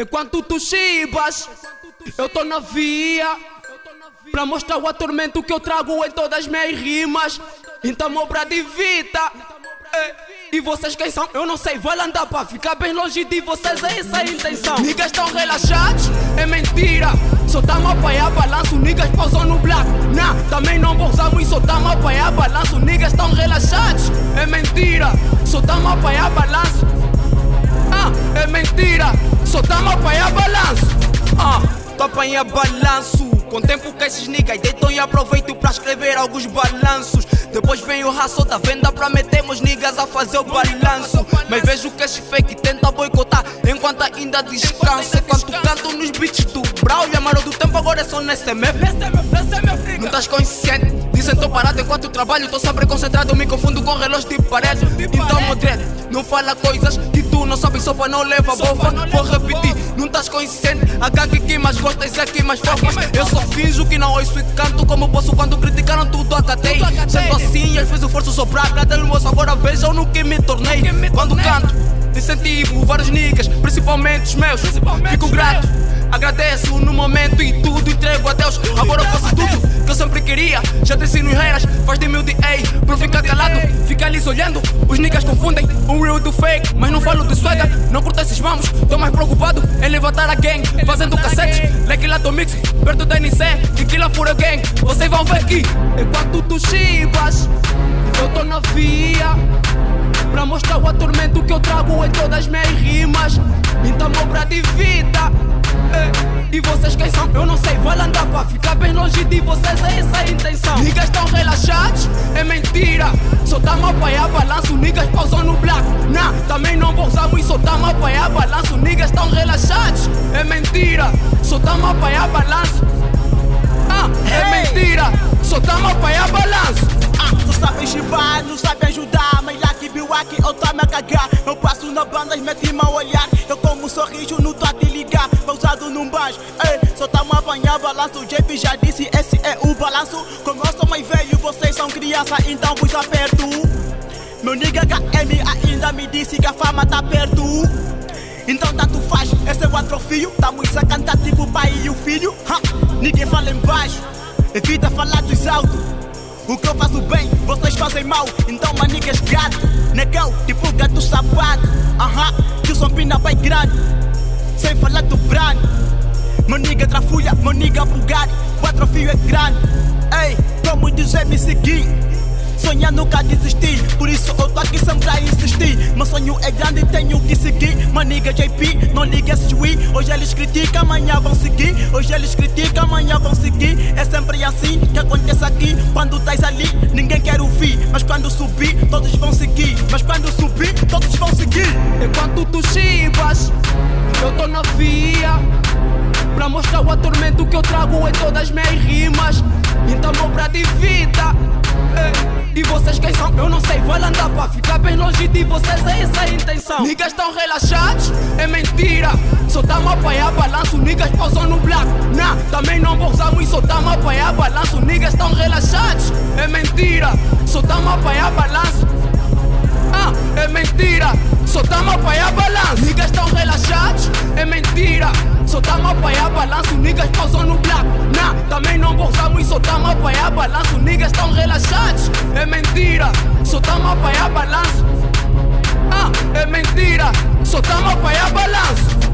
Enquanto tu chibas, eu tô na via. Pra mostrar o atormento que eu trago em todas as minhas rimas. Então, obra de vida. É. E vocês quem são? Eu não sei, vai lá andar pra ficar bem longe de vocês, é essa a intenção. Niggas estão relaxados, é mentira. Só tamo a apoiar balanço, niggas pausam no black. Nah, também não pausamos e só tamo a apoiar balanço, niggas estão relaxados, é mentira. Só tamo a apoiar balanço. Ah, é mentira, só tamo a apoiar balanço. Ah, tô apanhar balanço. Com tempo que esses niggas deitam e aproveito pra escrever alguns balanços. Depois vem o raço da venda pra metemos niggas a fazer o balanço. Mas vejo que esse fake tenta boicotar enquanto ainda descansa. Enquanto canto nos beats do Braulio, amaro do tempo agora é só nesse MF. Não estás consciente? Enquanto trabalho, tô sempre concentrado, me confundo com relógio de parede. Então, modreto, não fala coisas que tu não sabes só pra não levar bofa. Vou repetir, não estás consciente? A que que mais gostas é que mais fofas. Eu só finjo que não ouço e canto como posso quando criticaram tudo acatei. Sendo assim, às vezes o forço soprar, cada moço agora vejam no que me tornei. Quando canto, incentivo vários niggas, principalmente os meus. Fico grato. Agradeço no momento e tudo entrego a Deus. Agora eu faço tudo sempre queria. Já desci nos reiras, faz de ei. Por ficar calado, fica ali olhando. Os niggas confundem o real do fake. Mas não falo de swagger, não curto esses vamos. Tô mais preocupado em levantar a gang. Fazendo cassetes, leque lá do mix, perto da NC. E que lá for a gang. Vocês vão ver aqui. Enquanto tu chibas, eu tô na via. Pra mostrar o atormento que eu trago em todas as minhas rimas. Então, obra de vida. É. E vocês quem são? Eu não sei, vai andar pra de vocês, é essa a intenção. Niggas estão relaxados, é mentira. Só tamo a apoiar balanço, niggas pausam no black. Nah, também não pausamos e só tamo a apoiar balanço, niggas estão relaxados, é mentira. Só tamo a apoiar balanço. Ah, é mentira. Só tamo a apoiar balanço. Ah, tu sabe chibar, não sabe ajudar Mas lá que viu aqui, eu tá me a cagar Eu passo na banda, mete mal olhar Eu como um sorriso, não tô a te ligar Pausado num banjo, ei Só tá a apanhar balanço. JP já disse, esse é o balanço. Como eu sou mais velho, vocês são criança Então vos aperto. Meu nigga KM ainda me disse que a fama tá perto. Então tanto faz, esse é o atrofio. Tamo a cantar tipo o pai e o filho. Ha, Ninguém fala embaixo Evita falar dos altos. O que eu faço bem, vocês fazem mal. Então, manigas gato, negão, tipo gato sapato. Aham, que o pina vai grande. Sem falar do brand. Maniga trafulha, maniga bugatti. O atrofio é grande. Ei, como dizer me seguir. Sonhar nunca desistir, por isso eu tô aqui sempre a insistir. Meu sonho é grande e tenho que seguir. Maniga JP, não liga esse Wii. Hoje eles criticam, amanhã vão seguir. Hoje eles criticam, amanhã vão seguir. É sempre assim que acontece aqui. Quando estás ali, ninguém quer ouvir. Mas quando subir, todos vão seguir. Mas quando subir, todos vão seguir. Enquanto tu chibas, mostrar o atormento que eu trago em todas as minhas rimas. Então, obra de vida. É. E vocês quem são? Eu não sei, vai andar pra ficar bem longe de vocês, é essa a intenção. Niggas estão relaxados, é mentira. Só tamo a apoiar balanço, niggas pausam no black. Nah, também não pausamos e só tamo a apoiar balanço, niggas estão relaxados, é mentira. Só tamo a apoiar balanço. Ah, é mentira. Só tamo a apoiar balanço. Niggas estão relaxados, é mentira. Só tamo a apoiar balanço, niggas pausam no black. Nah, também não pausamos e só tamo a apoiar balanço, niggas estão relaxados, é mentira. Só tamo a apoiar balanço. Ah, é mentira. Só tamo a apoiar balanço.